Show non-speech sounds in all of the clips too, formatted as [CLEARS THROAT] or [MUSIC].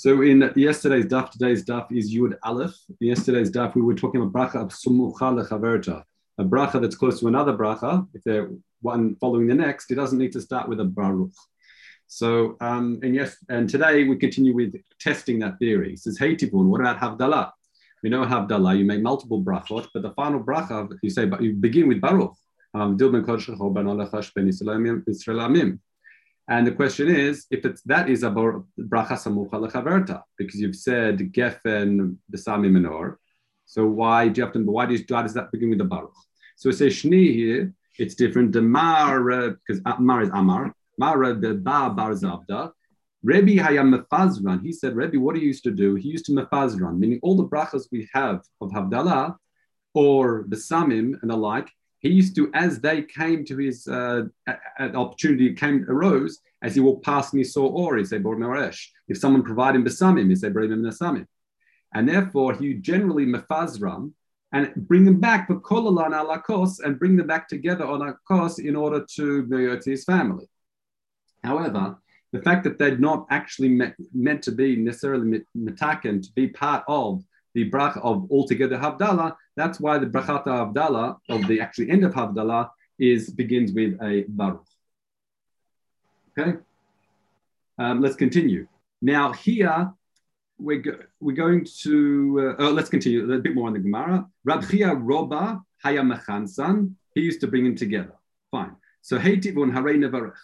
So in yesterday's daf, today's daf is Yud Aleph. In yesterday's daf, we were talking about bracha of sumucha lechaverta, a bracha that's close to another bracha. If they're one following the next, it doesn't need to start with a baruch. So um, and yes, and today we continue with testing that theory. It says, Hey Tivun, what about Havdalah? We know Havdalah, you make multiple brachot, but the final bracha, you say, but you begin with Baruch. Um, and the question is, if it's that is a bracha samucha lechaverta, because you've said gefen besami menor, so why to? Why does, why does that begin with the baruch? So it says shni here. It's different. The because uh, uh, mar is amar. Mara uh, the ba bar zavda. Rebbe hayam mefazran. He said, Rebbe, what he used to do? He used to mefazran, meaning all the brachas we have of havdalah or the samim and the like he used to, as they came to his uh, opportunity came arose, as he walked past and he saw or he said Naresh. If someone provided him besamim, he said Brim Nasamim. And therefore he generally mefazram and bring them back for kolalan alakos and bring them back together on a kos in order to to his family. However, the fact that they're not actually met, meant to be necessarily metaken to be part of the bracha of altogether Havdalah. That's why the brachata Havdalah of the actually end of Havdalah is begins with a Baruch. Okay, um, let's continue. Now here we're, go, we're going to uh, oh, let's continue a bit more on the Gemara. Rabchia Roba Hayamachansan. He used to bring them together. Fine. So Heitivun Harei Nevarech.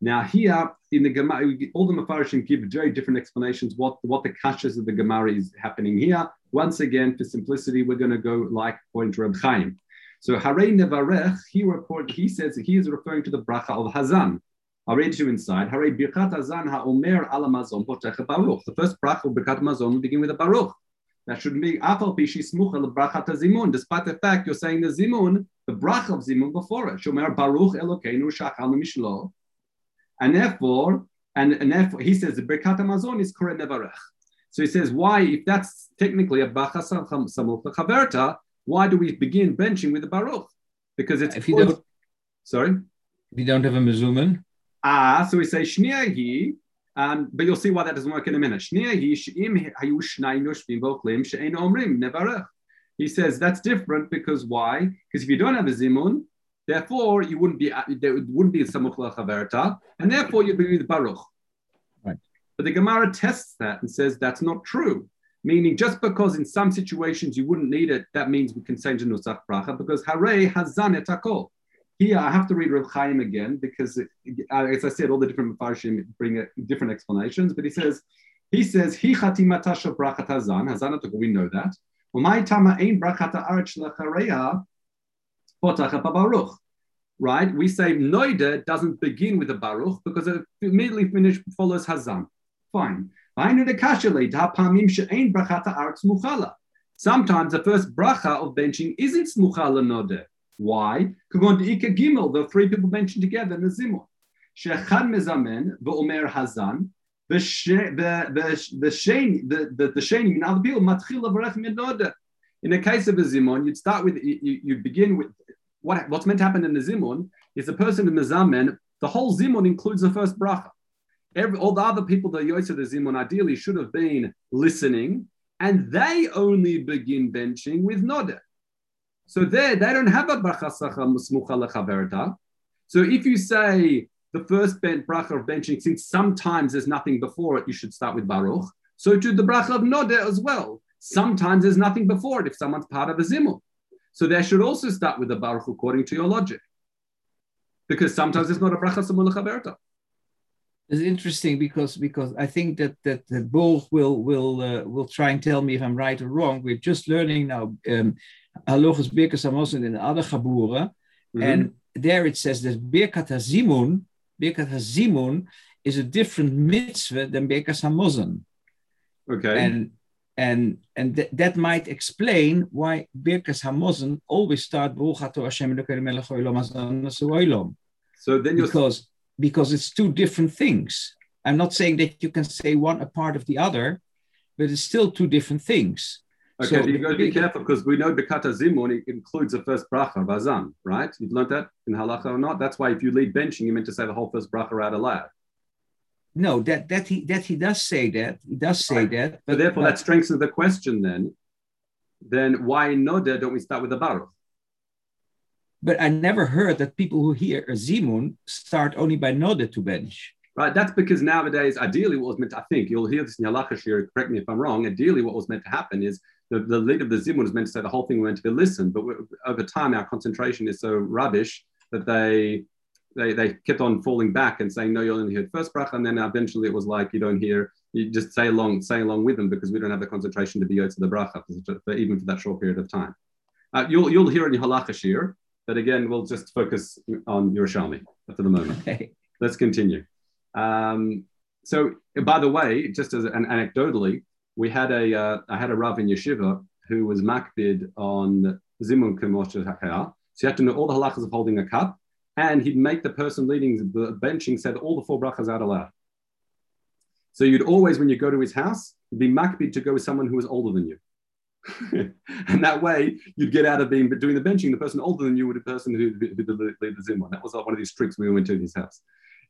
Now here in the Gemara, all the Mefarshim give very different explanations what, what the kashas of the Gemara is happening here. Once again, for simplicity, we're going to go like point Reb Chaim. So Harei Nevarech, he report, he says he is referring to the bracha of Hazan. I'll read you inside. Harei Birkat Hazan ha'omer ala mazon baruch. The first bracha of Birkat Mazon will begin with a baruch. That shouldn't be afal pishi smucha lebrachat zimun. Despite the fact you're saying the zimun, the bracha of zimun before it. Shomer baruch elokeinu shachal mishlo. And therefore, and, and therefore, he says the Birkat Hamazon is Kore Nevarech. So he says, why, if that's technically a Bacha Chaverta, why do we begin benching with the Baruch? Because it's if you don't, sorry, if you don't have a mezuman. Ah, so we say Shniahi, um, but you'll see why that doesn't work in a minute. Shniahi she'im hayu shnayim yoshvim v'oklim she'ein omrim nevarach. He says that's different because why? Because if you don't have a zimun, Therefore, you wouldn't be there wouldn't be samuch chaverta, and therefore you'd be with baruch. But the Gemara tests that and says that's not true. Meaning, just because in some situations you wouldn't need it, that means we can say to nusach bracha because hare hazan etakol. Here, I have to read Rav Chaim again because, it, uh, as I said, all the different mafarshim bring different explanations. But he says, he says, "Hi chatimatasha brachat hazan hazan We know that. Tama ein Baruch. Right? We say Noida doesn't begin with a Baruch because it immediately finished follows Hazan. Fine. Sometimes the first bracha of benching isn't smuchala node. Why? Gimel, the three people mentioned together in the Zimur. Shechad mezamen ve'omer hazan. The the the sheni the the the sheni in other people matchil avarech In the case of a zimun, you'd start with you, you begin with what, what's meant to happen in the zimun is the person in the zamen, the whole zimun includes the first bracha. Every, all the other people that Yosef the zimun ideally should have been listening, and they only begin benching with noda. So there, they don't have a bracha. So if you say the first bracha of benching, since sometimes there's nothing before it, you should start with baruch. So to the bracha of noda as well. Sometimes there's nothing before it if someone's part of a zimun. So they should also start with the Baruch according to your logic. Because sometimes it's not a bracha samulachaberta. It's interesting because because I think that that, that both will will uh, will try and tell me if I'm right or wrong. We're just learning now um, halachas birkas hamosin in other chabura, mm-hmm. and there it says that birkat hazimun, birkat hazimun is a different mitzvah than birkas hamozon. Okay. And and and th- that might explain why Birkas Hamazon always start Hashem So then you because because it's two different things. I'm not saying that you can say one a part of the other, but it's still two different things. Okay, so, you got to be careful because we know Bekata Zimun includes the first bracha, Bazan, right? You've learned that in halacha or not? That's why if you lead benching, you meant to say the whole first bracha out aloud. no, that that he that he does say that he does say Right. that. So therefore, but- that strengthens the question. Then, then why in Noda don't we start with the Baruch? But I never heard that people who hear a Zimun start only by Node to bench. Right, that's because nowadays, ideally, what was meant to, I think, you'll hear this in Yalacha Shir, correct me if I'm wrong. Ideally, what was meant to happen is the, the lead of the Zimun was meant to say the whole thing was meant to be listened, but over time, our concentration is so rubbish that they, they they kept on falling back and saying, no, you only heard first bracha, and then eventually it was like, you don't hear, you just say along, say along with them because we don't have the concentration to be out to the bracha, for, even for that short period of time. Uh, you'll, you'll hear in Yalacha Shir, but again, we'll just focus on Yerushalmi for the moment Okay. let's continue. Um, so, by the way, just as an anecdotally, we had a uh, I had a rav in yeshiva who was makbid on zimun kemoshe hakaya. So you have to know all the halachas of holding a cup, and he'd make the person leading the benching that all the four brachas out aloud. So you'd always, when you go to his house, be makbid to go with someone who was older than you. [LAUGHS] and that way, you'd get out of being doing the benching. The person older than you would the person who who did the the zimun. That was like one of these tricks we went to his house.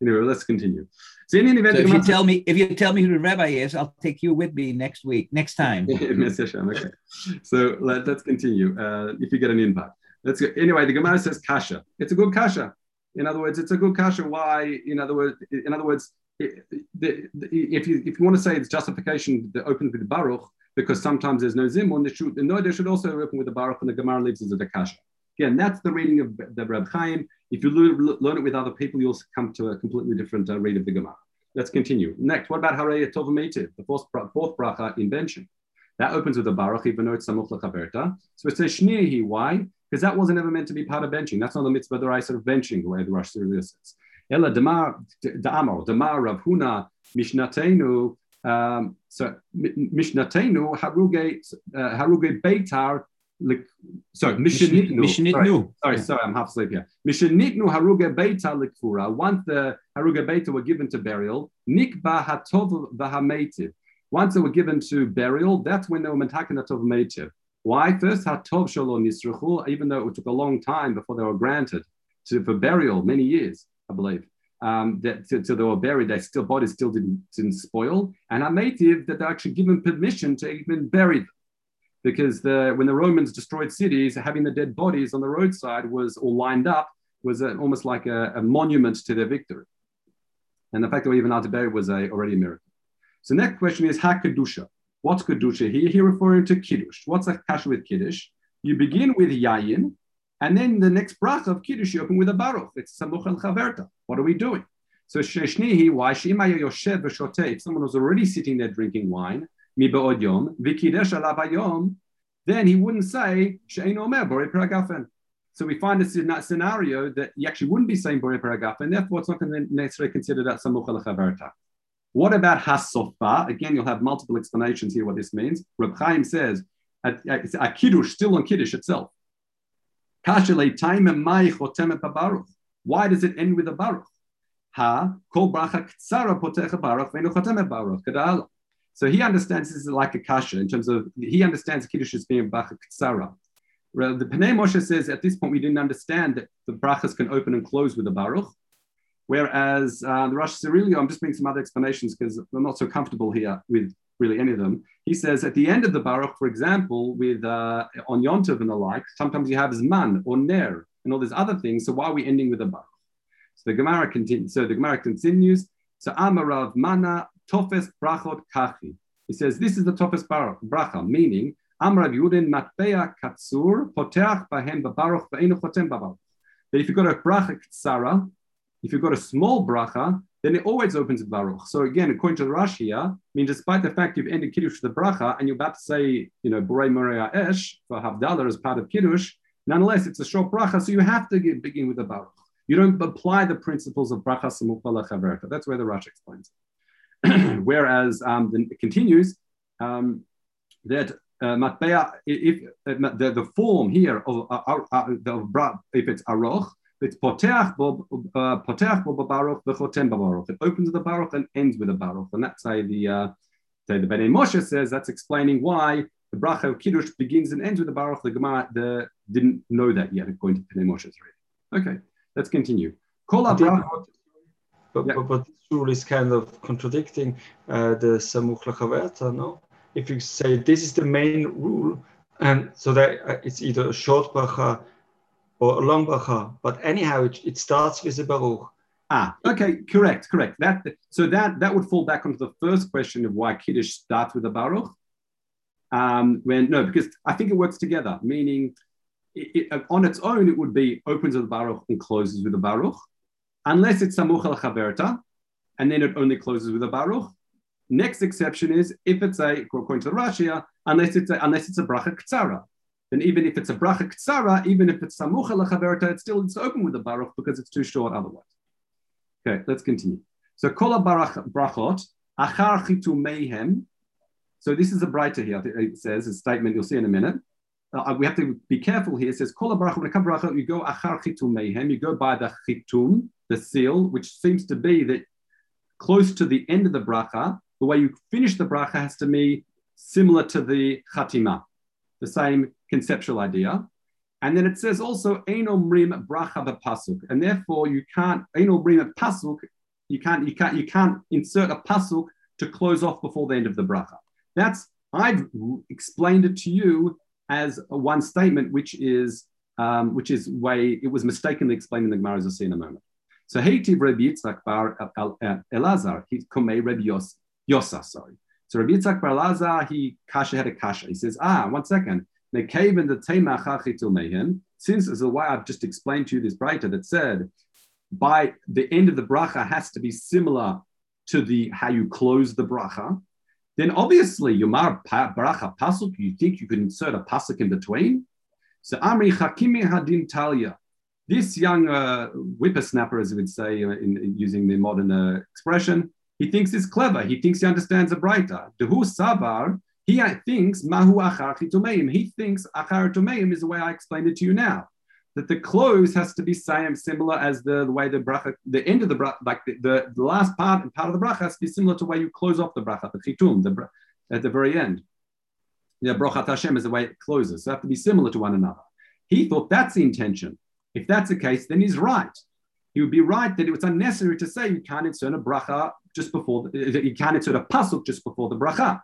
Anyway, let's continue. So in any event, So if you tell me if you tell me who the rabbi is, I'll take you with me next week, next time. [LAUGHS] Okay. So let, us continue. Uh, if you get an invite, let's go. Anyway, the Gemara says kasha. It's a good kasha. In other words, it's a good kasha. Why? In other words, in other words, it- the- the- if you if you want to say it's justification that opens with the baruch because sometimes there's no zim zimun, there should no, there should also open with the baruch, and the Gemara leaves as a kasha. Again, that's the reading of the Reb Chaim. If you learn, it with other people, you'll come to a completely different uh, read of the Gemara. Let's continue. Next, what about Harei Tov Meitiv, the fourth, fourth bracha invention? That opens with a baruch, even though it's samuch lechaverta. So it says shnihi. Why? Because that wasn't ever meant to be part of benching. That's not the mitzvah the right sort of benching, the way the Rosh Hashanah says. Ella demar da'amar demar Rav Huna mishnatenu. Um, so mi- mishnatenu haruge uh, haruge beitar. Sorry, mishnitnu. Sorry. Mishnitnu. Sorry, sorry, I'm half asleep here. Mishenitnu haruga beita likfura. Once the haruga beita were given to burial, nikba hatov v'hameitiv. Once they were given to burial, that's when they were mentakin hatov meitiv. Why? First, hatov shalom nisruchu, even though it took a long time before they were granted to, for burial, many years, I believe. Um, that till they were buried, their still bodies still didn't, didn't spoil, and hameitiv that they're actually given permission to even bury them because the, when the Romans destroyed cities, having the dead bodies on the roadside was all lined up was a, almost like a, a monument to their victory. And the fact that we even allowed to bury was a, already a miracle. So next question is Hakadusha. What's Kedusha here? Here referring to Kiddush. What's a kasha with Kiddush? You begin with Yayin, and then the next bracha of Kiddush you open with a Baruch. It's Samuch al Chaverta. What are we doing? So Sheshnihi, why Shima Yoshev v'Shoteh, if someone was already sitting there drinking wine, mi ba'od yom, v'kidesh then he wouldn't say she'ein omer borei paragafen. So we find this in that scenario that he actually wouldn't be saying borei paragafen, therefore it's not going to necessarily consider that samuch al chaverta. What about hasofa? Again, you'll have multiple explanations here what this means. Reb Chaim says a, a, a kiddush still on kiddush itself. Why does it end with a baruch? Ha kol bracha ktsara potecha baruch chotemet baruch. So he understands this is like a kasha in terms of he understands kiddush as being bracha ktsara. The Pnei Moshe says at this point we didn't understand that the brachas can open and close with a baruch, whereas uh, the Rosh Sirilio, I'm just bringing some other explanations because I'm not so comfortable here with really any of them. He says at the end of the baruch, for example, with uh, on Yontov and the like, sometimes you have zman or ner and all these other things. So why are we ending with a baruch? So the Gemara continues. So the Gemara continues. So Amarav mana tofes brachot kachi. He says this is the tofes baruch bracha, meaning Amrav Yudin matbea katsur poteach bahem babaruch ve'enu chotem babaruch. That if you've got a bracha ktsara, if you've got a small bracha, then it always opens with baruch. So again, according to the Rashi here, I mean, despite the fact you've ended kiddush with the bracha and you're about to say, you know, borei morea esh for havdalah as part of kiddush, nonetheless it's a short bracha, so you have to begin with the baruch. You don't apply the principles of bracha samukala chaverta. That's where the Rashi explains. [CLEARS THROAT] Whereas um, it continues um, that uh, if uh, the, the form here of, uh, uh, uh, if it's aroch, it's poteach bo uh, poteach bo baruch v'chotem baruch. It opens with the baruch and ends with the baruch, and that's how the uh, say the Pnei Moshe says that's explaining why the bracha of kiddush begins and ends with the baruch. The Gemara the, didn't know that yet, according to Pnei Moshe's reading. Okay, let's continue. Kol But, yeah. but, but, this rule is kind of contradicting uh, the Samuch Lachaverta, no? If you say this is the main rule, and so that uh, it's either a short bracha or a long bracha, but anyhow, it, it starts with a baruch. Ah, okay, correct, correct. That so that that would fall back onto the first question of why kiddush starts with a baruch. Um, when no, because I think it works together, meaning it, it, on its own it would be opens with a baruch and closes with a baruch, unless it's samuch al chaverta, and then it only closes with a baruch. Next exception is if it's a according to the Rashi, unless it's a, unless it's a bracha ktsara. Then even if it's a bracha ktsara, even if it's samuch al chaverta, it's still it's open with a baruch because it's too short otherwise. Okay, let's continue. So kol brachot achar chitu mehem. So this is a brighter here. It says a statement you'll see in a minute. Uh, we have to be careful here. It says kol bracha You go achar chitu mehem. You go by the chitum, the seal, which seems to be that close to the end of the bracha. The way you finish the bracha has to be similar to the chatima, the same conceptual idea. And then it says also ein omrim bracha pasuk, and therefore you can't ein omrim pasuk. You can't you can't you can't insert a pasuk to close off before the end of the bracha. That's I've explained it to you as one statement, which is um, which is way it was mistakenly explained in the Gemara as will see in a moment. So Heitiv Rabbi Yitzchak bar Elazar, he komei Rabbi Yos, Yosa, sorry. So Rabbi Yitzchak bar Elazar, he kasha had a kasha. He says, ah, one second. the Since as a way I've just explained to you this brighter that said, by the end of the bracha has to be similar to the how you close the bracha, then obviously Yomar bracha pasuk, you think you can insert a pasuk in between. So Amri Hakimi Hadin Talia. This young uh, whippersnapper, as we would say uh, in, in, using the modern uh, expression, he thinks he's clever. He thinks he understands a brighter. Dehu Savar he uh, thinks mahu achar. He thinks achar tumeim is the way I explained it to you now. That the close has to be same, similar as the, the way the bracha, the end of the bracha, like the, the, the, last part and part of the bracha has to be similar to the way you close off the bracha, the chitum, the, at the very end. The brachat Hashem is the way it closes. So have to be similar to one another. He thought that's the intention. If that's the case, then he's right. He would be right that it was unnecessary to say you can't insert a bracha just before, the, you can't insert a pasuk just before the bracha.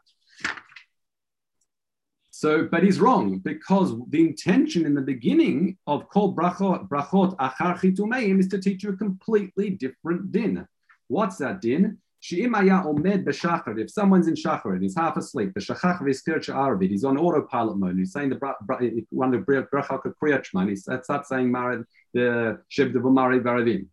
So, but he's wrong because the intention in the beginning of kol brachot, brachot achar chitumeim is to teach you a completely different din. What's that din? omed If someone's in shachar and he's half asleep, the shachach v'skir he's on autopilot mode. He's saying the one of the brachot kriyachman. He starts saying the sheb devumari varavim.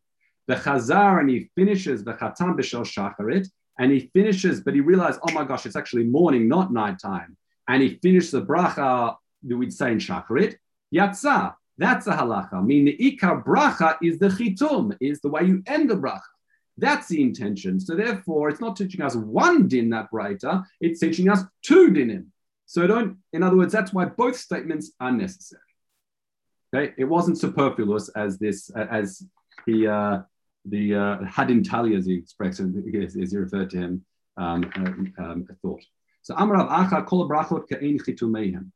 The chazar and he finishes the chatam b'shel shacharit and he finishes, but he realized, oh my gosh, it's actually morning, not nighttime and he finished the bracha that we'd say in Shacharit, Yatsa. That's a halacha. I mean, the ikar bracha is the chitum, is the way you end the bracha. That's the intention. So therefore, it's not teaching us one din that brighter, it's teaching us two dinim. So don't, in other words, that's why both statements are necessary. Okay, it wasn't superfluous as this, as the uh, the uh, hadin tali, as he expressed, as he referred to him, um, uh, um, thought. So Amrav Acha Kol Brachot Ka'in Chitumehem.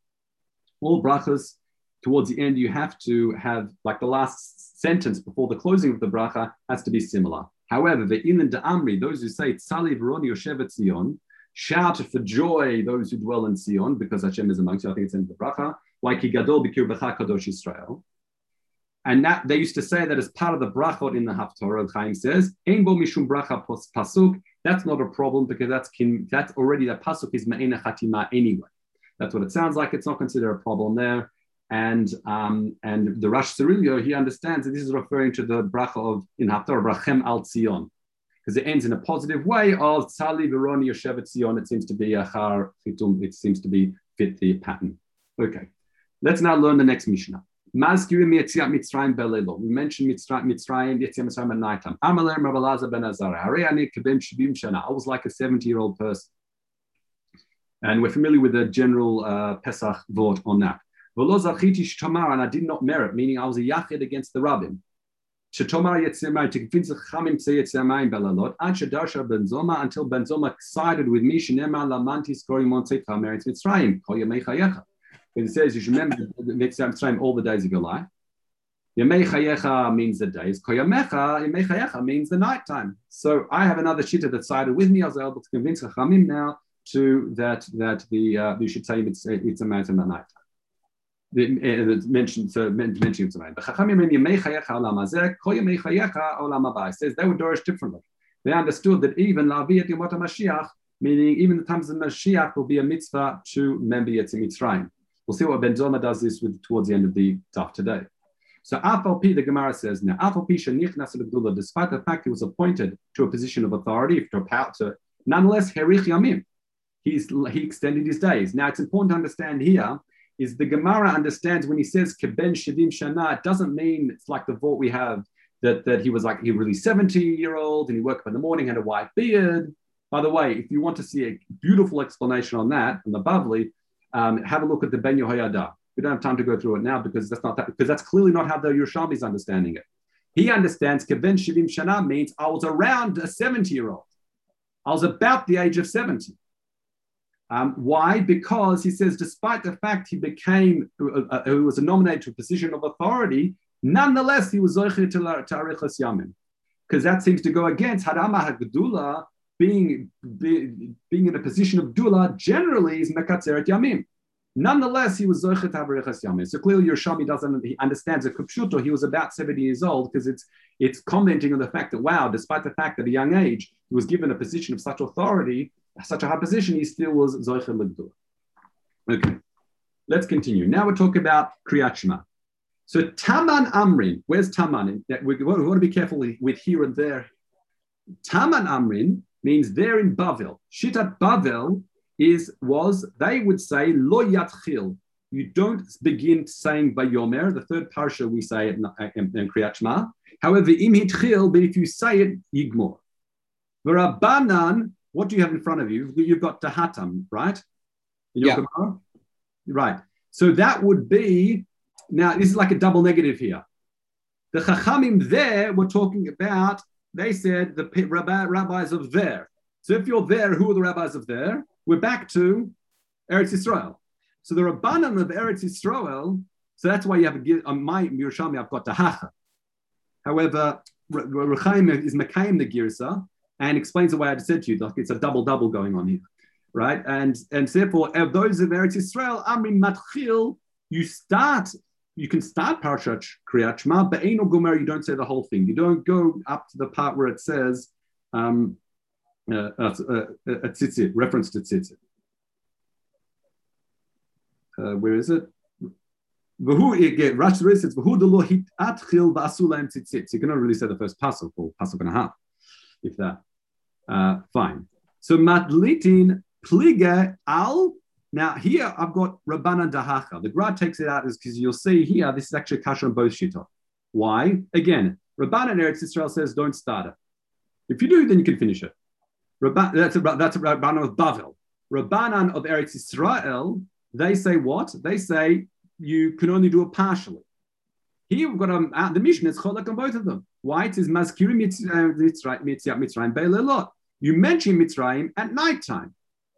All brachas towards the end, you have to have like the last sentence before the closing of the bracha has to be similar. However, the Ilan de Amri, those who say Tzali Veroni Yoshevet Zion, shout for joy those who dwell in Zion because Hashem is amongst you. I think it's in the bracha, like Gadol Bikir Becha Kadosh Israel. And that they used to say that as part of the brachot in the Haftorah, Chaim says, Ein bo mishum bracha pasuk. That's not a problem because that's that's already that pasuk is ma'ena chatima anyway. That's what it sounds like. It's not considered a problem there. And um, and the Rash Sirilio, he understands that this is referring to the bracha of in Haftorah brachem al Tzion, because it ends in a positive way of Tzali Veroni Yoshevet Tzion. It seems to be a char. It seems to be fit the pattern. Okay, let's now learn the next Mishnah. Mazkirim Yetziat Mitzrayim Belelo. We mentioned Mitzrayim, Mitzrayim, Yetziat Mitzrayim at nighttime. Amaler Rabalaza Ben Azar. Hari Ani Kebim Shibim Shana. I was like a 70 year old person. And we're familiar with the general uh, Pesach vote on that. And I did not merit, meaning I was a yachid against the rabbin. Shetomar convince the Chamim to Yetzirmai Belalot, Ad Shadasha Ben Zoma, until Ben Zoma sided with me, Shinema Lamanti Skorim Montse Tameritz Mitzrayim, Koya It says you should remember the Mitzrayim all the days of your life. Yemei chayecha means the days. Koyamecha, yemei chayecha means the nighttime. So I have another shita that sided with me. I was able to convince Chachamim now to that that the uh, you should say it's it's a mountain at night. It's mentioned so mentioning tonight. The Chachamim mean yemei chayecha olam hazeh, ko yemei chayecha. Says they were dorish differently. They understood that even laviat yomot Mashiach, meaning even the times of Mashiach will be a mitzvah to member Yetzim. We'll see what Ben Zoma does this with towards the end of the daf today. So Afal the Gemara says now, Afal P despite the fact he was appointed to a position of authority, to a power, to, nonetheless, Herich Yamim, he's, he extended his days. Now it's important to understand here is the Gemara understands when he says Keben Shadim Shana, it doesn't mean it's like the vault we have that, that he was like, he really 70 year old and he woke up in the morning, had a white beard. By the way, if you want to see a beautiful explanation on that from the Bavli, um, have a look at the Ben Yehoyada. We don't have time to go through it now because that's not that, because that's clearly not how the Yerushalmi is understanding it. He understands Keben Shivim Shana means I was around a 70 year old. I was about the age of 70. Um, why? Because he says, despite the fact he became, uh, uh, he was nominated to a position of authority, nonetheless he was zoiche to Yamin. Because that seems to go against Harama Hagdula, being, be, being in a position of Dula generally is Mekatzeret Yamim. Nonetheless, he was Zoichet Havarichas Yamin. So clearly, Yerushalmi doesn't, he understands a Kupshuto. He was about 70 years old because it's it's commenting on the fact that, wow, despite the fact that at a young age, he was given a position of such authority, such a high position, he still was Zoichet Legdul. Okay, let's continue. Now we're talking about Kriyat Shema. So Taman Amrin, where's Taman? We want to be careful with here and there. Taman Amrin means there in Bavel. Shitat Bavel is was they would say lo yatchil. You don't begin saying Bayomer. The third parsha we say in, in, in Kriyat Shema. However, im hitchil, but if you say it, yigmor. V'rabanan, what do you have in front of you? You've got tahatam, right? yeah. Right. So that would be now. This is like a double negative here. The chachamim there were talking about. They said the rabbis of there. So if you're there, who are the rabbis of there? we're back to Eretz Yisrael. So the Rabbanan of Eretz Yisrael, so that's why you have a, my Yerushalmi, I've got Tahacha. However, Rechaim is Mekayim the Girsa and explains the way I just said to you, like it's a double double going on here, right? And and therefore, of those of Eretz Yisrael, Amri Matchil, you start, you can start Parashat Kriyat Shema, but Eino Gomer, you don't say the whole thing. You don't go up to the part where it says, um, uh, uh, uh, tzitzit, reference to tzitzit. Uh, where is it? Rashi says, "V'hu delo hitatchil ba'asulaim tzitzit." So you cannot really say the first pasuk or pasuk and a half, if that. Uh, fine. So matlitin pliga al. Now here I've got Rabbanan Dahacha. The Gra takes it out because you'll see here this is actually kasha on both shittot. Why? Again, Rabbanan Eretz Israel says don't start it. If you do, then you can finish it that's a, that's a Rabbanan of Bavel. Rabbanan of Eretz Israel, they say what? They say you can only do it partially. Here we've got um, the Mishnah is cholak on both of them. Why? It is Mazkiri Mitzrayim Be'elelot. You mention Mitzrayim at night time.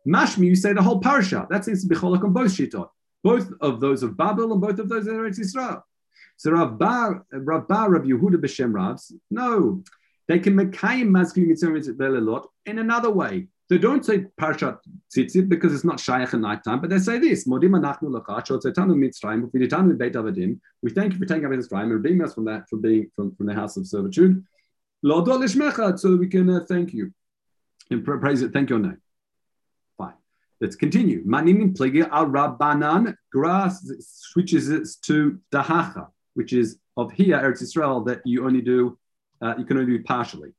Mashmi, you say the whole parasha. That seems to be cholak on both shitot. Both of those of Babel and both of those of Eretz Israel. So Rav Bar, Rav Bar, Rav Yehuda B'Shem Ravs, no, they can Mekayim Mazkim Mitzvah lot in another way. They don't say Parshat Tzitzit because it's not Shaykh at night time, but they say this: Modim Anachnu Lachach Tzetanu Mitzrayim Ufiditanu Beit Avadim. We thank you for taking us Mitzrayim and redeeming us from that from being from, from the house of servitude. Lo Lishmecha, so we can uh, thank you and praise it. Thank your name. Let's continue. Manim Pligi al Rabbanan. Grass switches it to Dahacha, which is of here Eretz Israel that you only do uh, you can only do partially.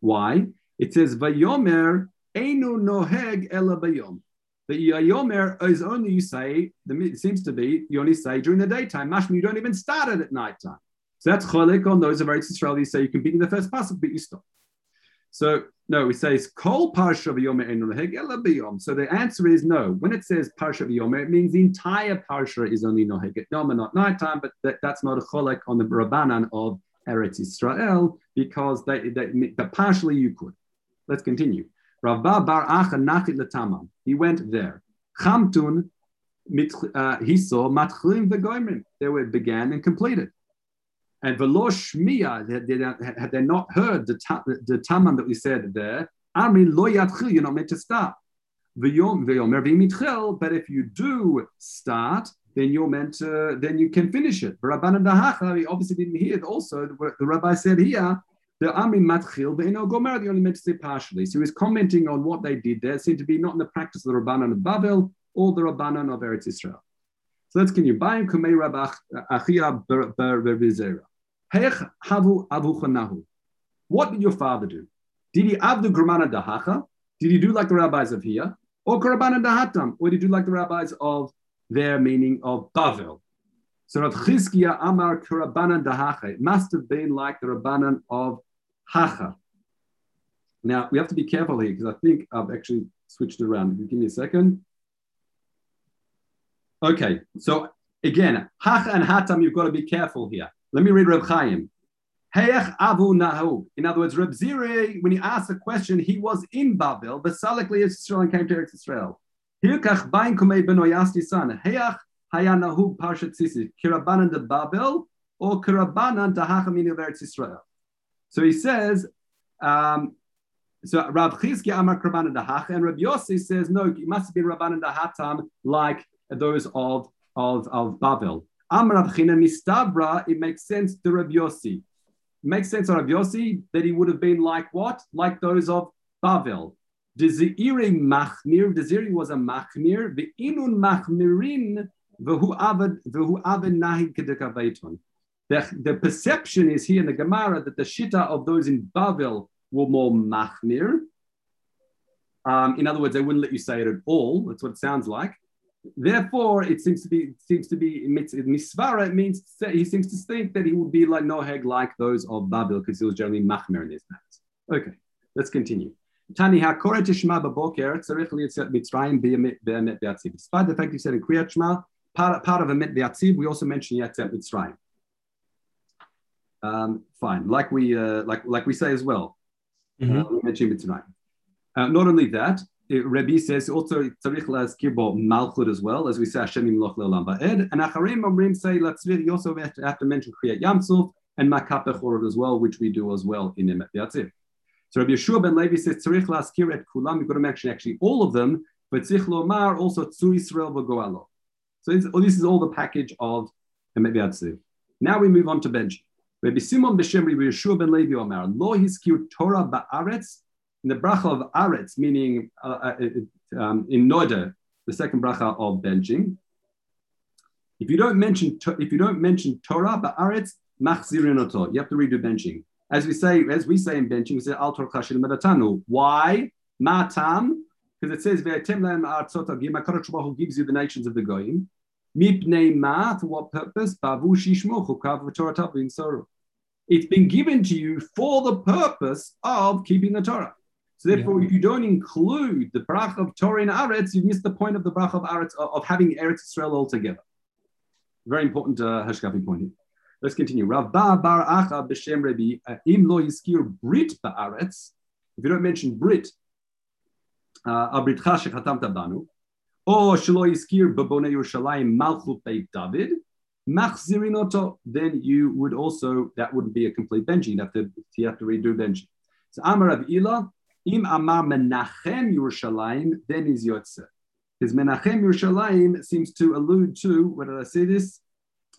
Why? It says Vayomer Einu Noheg Ela Bayom. The Yayomer is only you say, it seems to be, you only say during the daytime. Mashma, you don't even start it at nighttime. So that's cholik on those of Eretz Yisrael. You say you can begin the first pasuk, but you stop. So no, it says kol parsha b'yom. So the answer is no. When it says parsha v'yomer, it means the entire parsha is only noheg at yom and not nighttime. But that, that's not a cholek on the rabbanan of Eretz Israel because they, they, but partially you could. Let's continue. Rabba bar Acha nachit letamam. He went there. Chamtun, uh, he saw matchlim v'goimrim. They were began and completed. And velo shmiya, had they not heard the, the taman that we said there, Amri lo yatchil, you're not meant to start. But if you do start, then you're meant to, then you can finish it. Rabbanan Dahacha, obviously didn't hear it also. The rabbi said here, the Amri Matchil, but in Gomer, they only meant to say partially. So he's commenting on what they did there, seemed to be not in the practice of the Rabbanan of Babel or the Rabbanan of Eretz Israel. So let's continue. Bayim Kumei Rabach Achia Berizera. What did your father do? Did he the Gramana Dahacha? Did he do like the rabbis of here? Or Karabana Dahatam? Or did he do like the rabbis of their meaning of Bavel? So Rav Chizkiya Amar Karabanan Dahacha. It must have been like the Rabbanan of Hacha. Now we have to be careful here because I think I've actually switched around. Give me a second. Okay, so again, Hacha and Hatam, you've got to be careful here. Let me read Reb Chaim. Heyach Avu Nahu. In other words, Reb Zire, when he asked the question, he was in Babel, Besalikli Israel and came to Eretz Israel. Hirkach Bain Kumei Benoyasti son. Heyach Hayanahu Parshat Sisi. Kirabanan de Babel or Kirabanan de Hachamini of Eretz Israel. So he says, um, so Rav Chizki Amar Kirabanan de Hach, and Reb Yossi says, no, it must have been Rabbanan de Hatam like those of, of, of Babel. Amar Rav China Mistabra, it makes sense to Reb Yossi makes sense on Rav Yossi that he would have been like what? Like those of Bavel. Deziri machmir, Deziri was a machmir, the inun machmirin, v'hu avad, v'hu avad nahi kedekavaiton. The, the perception is here in the Gemara that the shita of those in Bavel were more machmir. Um, in other words, they wouldn't let you say it at all. That's what it sounds like. Therefore, it seems to be seems to be misvara. It means he seems to think that he would be like Noheg, like those of Babel, because he was generally machmer in his matters. Okay, let's continue. Tani hakore tishma baboker tzarich liyitzet mitzrayim be'emet be'atziv. Despite the fact he said in Kriyat Shema, part, part of emet be'atziv, we also mentioned yatzet mitzrayim. Um, fine, like we uh, like like we say as well. Mm-hmm. Uh, we mentioned mitzrayim. Uh, not only that, Uh, Rabbi says also tzarich laskir bo malchut as well, as we say Hashem imloch le'olam ba'ed. And acharim omrim say latzvir. You also have to, have to mention kriyat yamsuf and makap bechorot as well, which we do as well in Emet Yatzir. So Rabbi Yeshua ben Levi says tzarich laskir et kulam. You've got to mention actually all of them, but tzich lomar also tzu Israel v'goalo. So this, oh, this is all the package of Emet Yatzir. Now we move on to Benji. Rabbi Simon b'shem Rabbi Yeshua ben Levi Omar lo hiskir Torah ba'aretz in the bracha of aretz, meaning uh, uh um, in Noda, the second bracha of benching, if you don't mention if you don't mention Torah but aretz, machzirin oto, you have to redo benching. As we say, as we say in benching, we say al tor medatanu. Why? Matam, because it says ve'atem agim. gives you the nations of the goyim. Mipnei ma, for what purpose? Bavu shishmo chukav v'torah v'insoru. It's been given to you for the purpose of keeping the Torah. So therefore, yeah. if you don't include the brach of Torah in Aretz, you've missed the point of the brach of Aretz of, having Eretz Israel altogether. Very important uh, Hashkafi point here. Let's continue. Rav Ba Bar Acha b'Shem Rabbi uh, Im Lo Yiskir Brit Ba'aretz. If you don't mention Brit, uh, Abritcha Shechatam Tabanu, or Shelo Yiskir Babone Yerushalayim Malchut Beit David, Machzirin Oto, then you would also, that wouldn't be a complete benching. You have to, you have to redo benching. So Amar Rav Ilah, Im Amar Menachem Yerushalayim, then is Yotze. Because Menachem Yerushalayim seems to allude to, what did I say this?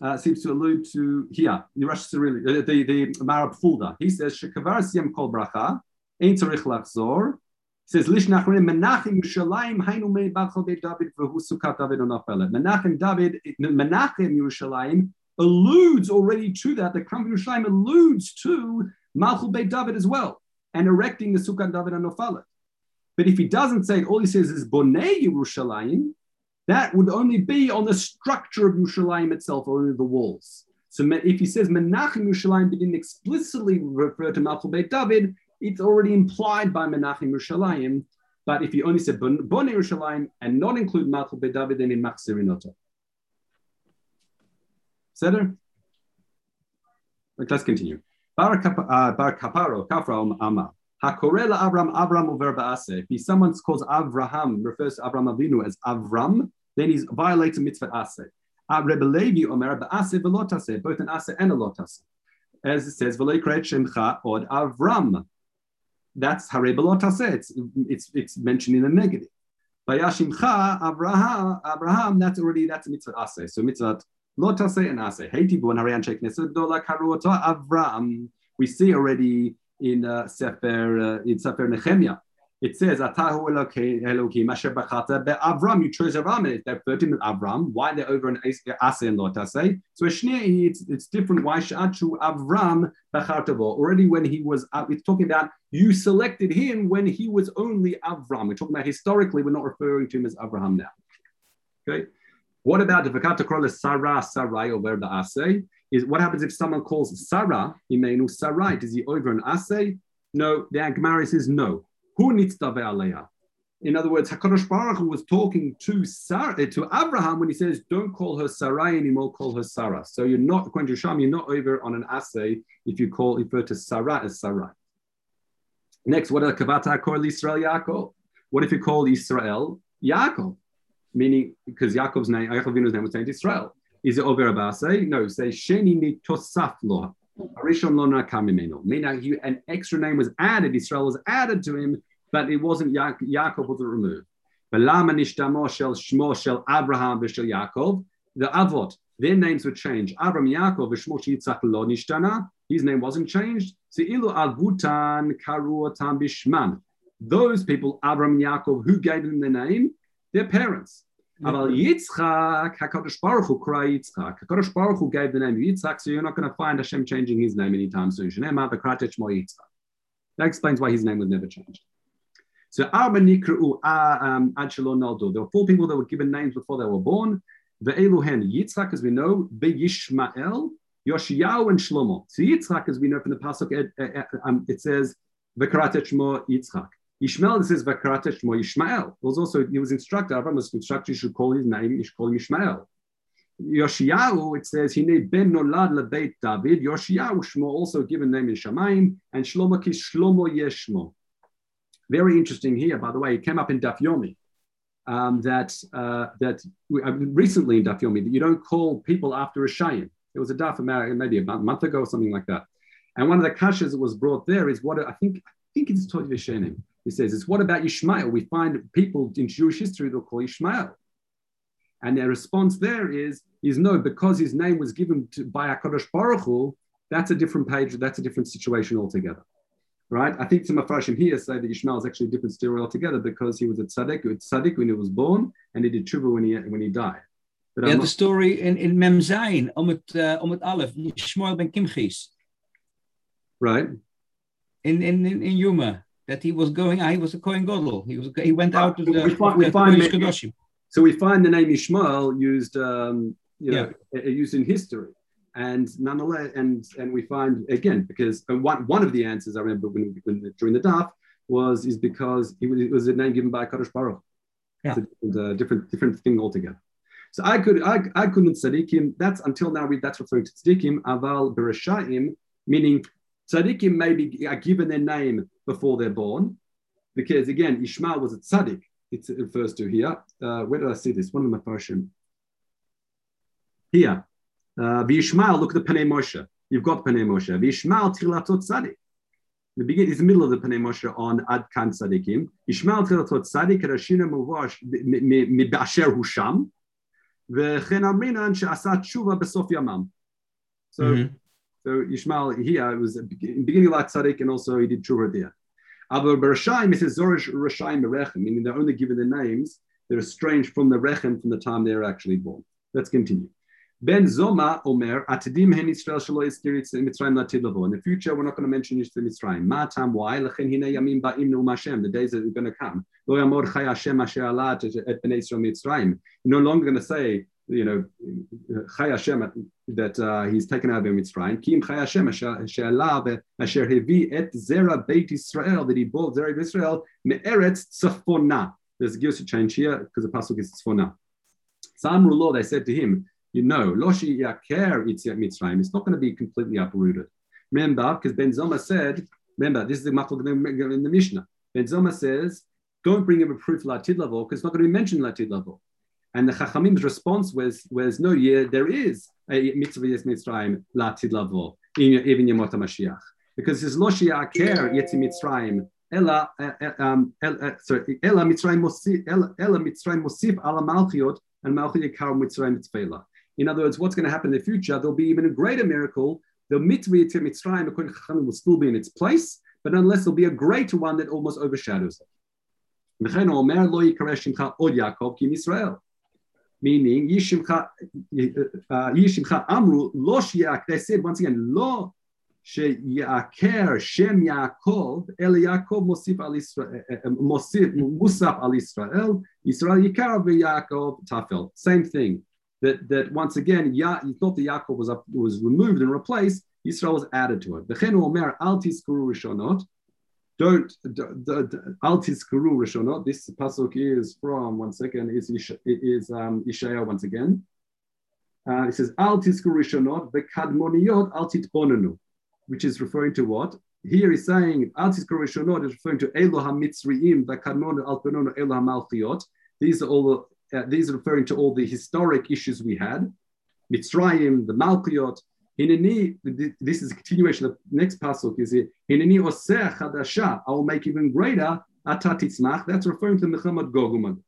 Uh, seems to allude to here, the Rosh the, the, the Marab Fulda. He says, Shekavar Siyam Kol Bracha, Ein Tzorich Lachzor. He says, Lish Nachronim Menachem Yerushalayim, Hainu Mei Bachol Beit David, V'hu Sukkot David Onafelet. Menachem David, Menachem Yerushalayim alludes already to that. The Kram Yerushalayim alludes to Malchut Beit David as well and erecting the Sukkah David and. But if he doesn't say it, all he says is Bonei Yerushalayim, that would only be on the structure of Yerushalayim itself, or the walls. So if he says Menachem Yerushalayim, but didn't explicitly refer to Malchut Beit David, it's already implied by Menachem Yerushalayim. But if he only said Bonei Yerushalayim and not include Malchut Beit David, then in Machzirinoto. Seder? Let's continue. Bar kaparo, kafra um ama. Hakorela Avram, Avram over ba'ase. If someone calls Avraham, refers to Avram Avinu as Avram, then he's violating mitzvah ase. Rebbe omer ba'ase velotase, both an ase and a lotase. as it says, Shemcha od Avram. That's Harebalotase. It's, it's, it's mentioned in the negative. Vayashimcha Abraham, Abraham, that's already, that's a mitzvah ase. So mitzvah lotase and ase. Heiti bon harian shek nesedola karuota Avram. We see already in uh, Sefer, uh, in Sefer Nehemiah it says, Atahu Elohim Asher Bachata Avram. You chose Avram, they're flirting with Avram. Why they're over in Ase and Lotase? So it's it's different. Why Shachu Avram Bachartavo? Already when he was, uh, it's talking about you selected him when he was only Avram. We're talking about historically. We're not referring to him as Abraham now. Okay. What about Vakata Krola Sarah Sarai over the Ase? Is what happens if someone calls Sarah Imenu Sarai? Is he over an Ase? No, the Gemara says no. Who needs Aleya? In other words, Hakadosh Baruch Hu was talking to Sarah, eh, to Abraham when he says, "Don't call her Sarai anymore, call her Sarah." So you're not according to Sham, you're not over on an assay if you call refer to Sarah as Sarai. Next, what are Kavata call Israel Yaakov? What if you call Israel Yaakov? Meaning, because Yaakov's name, Yaakov's name was named Israel. Is it over Abase? No, say Sheni ni tosaf lo. Meaning an extra name was added, Israel was added to him, but it wasn't ya- Yaakov wasn't removed. Abraham Yaakov. The Avot, their names were changed. Abraham Yaakov v'shmo Yitzchak lo nishtana. His name wasn't changed. So ilu avutan karuotam bishman. Those people, Abraham Yaakov, who gave them the name? Their parents. Aval Yitzchak, Hakadosh Baruch Hu Kra Yitzchak. Hakadosh Baruch Hu gave the name Yitzchak, so you're not going to find Hashem changing his name anytime soon. Shnema Bekratech Mo Yitzchak. That explains why his name was never changed. So Arba Nikra'u Ad Shalom Naldo. There were four people that were given names before they were born. Ve'eluhen Yitzchak, as we know, Ve'yishmael, Yoshiyahu, and Shlomo. So Yitzchak, as we know from the pasuk, it, it, it, um, it says Bekratech Mo Yitzchak. Ishmael, is Vakarata Shmo Ishmael. Was also he was instructed. Abraham was instructed. You should call his name. You should call him Ishmael. Yoshiyahu, it says, "He Hine ben nolad lebeit David. Yoshiyahu Shmo also given name in Shemaim, and Shlomo ki Shlomo Yeshmo. Very interesting here, by the way. It came up in Daf Yomi. Um, that uh, that we, uh, recently in Daf Yomi that you don't call people after a shayim. It was a Daf maybe a month ago or something like that. And one of the kashas that was brought there is what I think I think it's Tod Vishenim. He says, it's what about Ishmael? We find people in Jewish history they'll call Ishmael. And their response there is, is no, because his name was given to, by HaKadosh Baruch Hu, that's a different page, that's a different situation altogether. Right? I think some Mepharshim here say that Ishmael is actually a different story altogether because he was a tzaddik, a tzaddik when he was born and he did tshuva when he, when he died. But yeah, the story in, in Mem Zayin, om het, uh, om het Aleph, Ishmael ben Kimchis. Right. In, in, in, in Yuma that he was going. He was a Kohen Gadol. He was. He went out to the. We find, we find so we find the name Ishmael used, um, you know, yeah. used in history, and nonetheless, and and we find again because one one of the answers I remember when, when during the daf was is because it was, it was a name given by Kadosh Baruch. Yeah. It's a different, uh, different different thing altogether. So I could I, I couldn't tzaddikim. That's until now we that's referring to tzaddikim. Aval bereshayim, meaning tzaddikim may be are given their name before they're born. Because again, Ishmael was a tzaddik, it refers to here. Uh, where did I see this? One of my portion. Here. Uh, Vishmael, look at the Panei Moshe. You've got Panei Moshe. Vishmael Tilatot Tzadik. The beginning is the middle of the Panei Moshe on Ad Kan Tzadikim. Ishmael Tilatot tzaddik. Rashina Muvash, Mibasher Husham. V'chen Amrinan She'asat Tshuva Besof Yamam. So, mm-hmm. so Ishmael here was beginning like tzaddik, and also he did Tshuva there. Aber Bereshayim it says Zorish Reshayim Rechem, meaning they're only given the names that are strange from the Rechem from the time they're actually born. Let's continue. Ben Zoma Omer Atidim Hen Israel Shalo Yiskirit Mitzrayim Latid Lavo. In the future, we're not going to mention Yisrael Mitzrayim. Ma tam why? Lechen Hine Yamim Ba'im Nu Hashem. The days that are going to come. Lo Yamor Chay Hashem Asher Alat Et Ben Israel Mitzrayim. No longer going to say you know, Chai Hashem that uh, he's taken out of Mitzrayim. Kim Chai Hashem asher hevi et zera Beit Israel that he brought zera Israel me'eretz tzafona. There's a gears to change here because the pasuk is tzafona. Law they said to him, you know, loshi yaker itziat Mitzrayim. It's not going to be completely uprooted. Remember, because Ben Zoma said, remember, this is the matzah in the Mishnah. Ben Zoma says, don't bring him a proof latid level because it's not going to be mentioned latid level. And the Chachamim's response was, was no, yeah, there is a mitzvah yes Mitzrayim latid lavo. even Yemot Mashiach. Because it's lo she'aker yetzi Mitzrayim, ela, eh, eh, um, eh, sorry, ela Mitzrayim mosif, ela Mitzrayim mosif ala malchiot, and malchiot yikar Mitzrayim mitzvela. In other words, what's going to happen in the future? There'll be even a greater miracle. The mitzvah to Mitzrayim, according to Chachamim, will still be in its place, but unless there'll be a greater one that almost overshadows it meaning Yishimcha uh, Amru Lo They said once again Lo Sheyaker Shem Yaakov El Yaakov Mosif Al eh, eh, eh, Mosif Musaf Al Israel Israel Yikar Yaakov Tafel. Same thing. That, that once again, ya, you thought the Yaakov was up, was removed and replaced. Israel was added to it. V'chenu omer al tizkuru rishonot don't al tizkuru rishonot. This pasuk is from one second is is um, Ishaya once again. Uh, it says al tizkuru rishonot vekadmoniot altit onenu, which is referring to what? Here he's saying al tizkuru rishonot is referring to Elohim mitzriim vekadmon alpenono Elohim malchiot. These are all uh, these are referring to all the historic issues we had, Mitzriim the Malchiot, Hineni, this is a continuation of the next pasuk is it? Hineni Oseh Chadasha, I will make even greater Atatitzmach. That's referring to Muhammad Gogumad.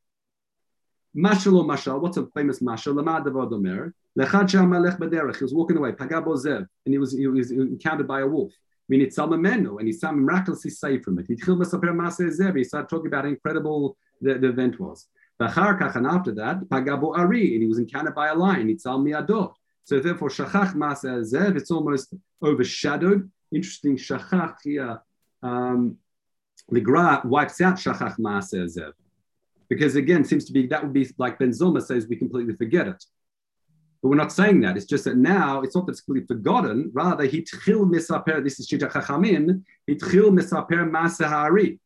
Mashal or mashal, what's a famous mashal? Lamad Omer. Lechad Malech Baderech. He was walking away, Pagab Ozev, and he was, he was encountered by a wolf. I mean, it's Menu, and he some miraculously saved from it. He started talking about how incredible the, the event was. And after that, Pagabo Ari, and he was encountered by a lion. It's Al Miadot. So therefore, Shachach Masa Zev, it's almost overshadowed. Interesting, Shachach here, um, the Gra wipes out Shachach Masa Zev. Because again, seems to be that would be like Ben Zoma says we completely forget it. But we're not saying that. It's just that now it's not that it's completely forgotten. Rather, he tchil misaper. This is Shita Chachamin. He tchil misaper masahari.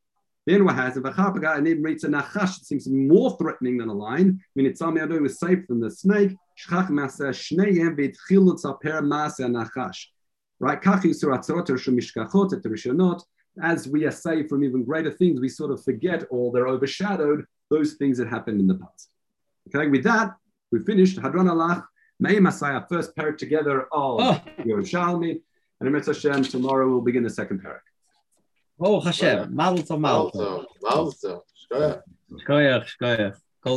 Then what has a and then reads a nachash. It seems more threatening than a lion. I mean, it's something I was safe from the snake. Shchach masa shneyem v'tchil misaper masa nachash. Right? Kachi suratzot shumishkachot et rishonot. As we are saved from even greater things, we sort of forget or they're overshadowed those things that happened in the past. Okay, with that, we finished Hadran Alach, May Messiah, first parak together of oh. Yerushalmi, and Emet Hashem, tomorrow we'll begin the second parak. Oh Hashem, Mazel Tov, Mazel Tov. Mazel Tov, Shkoyach. Shkoyach, Shkoyach.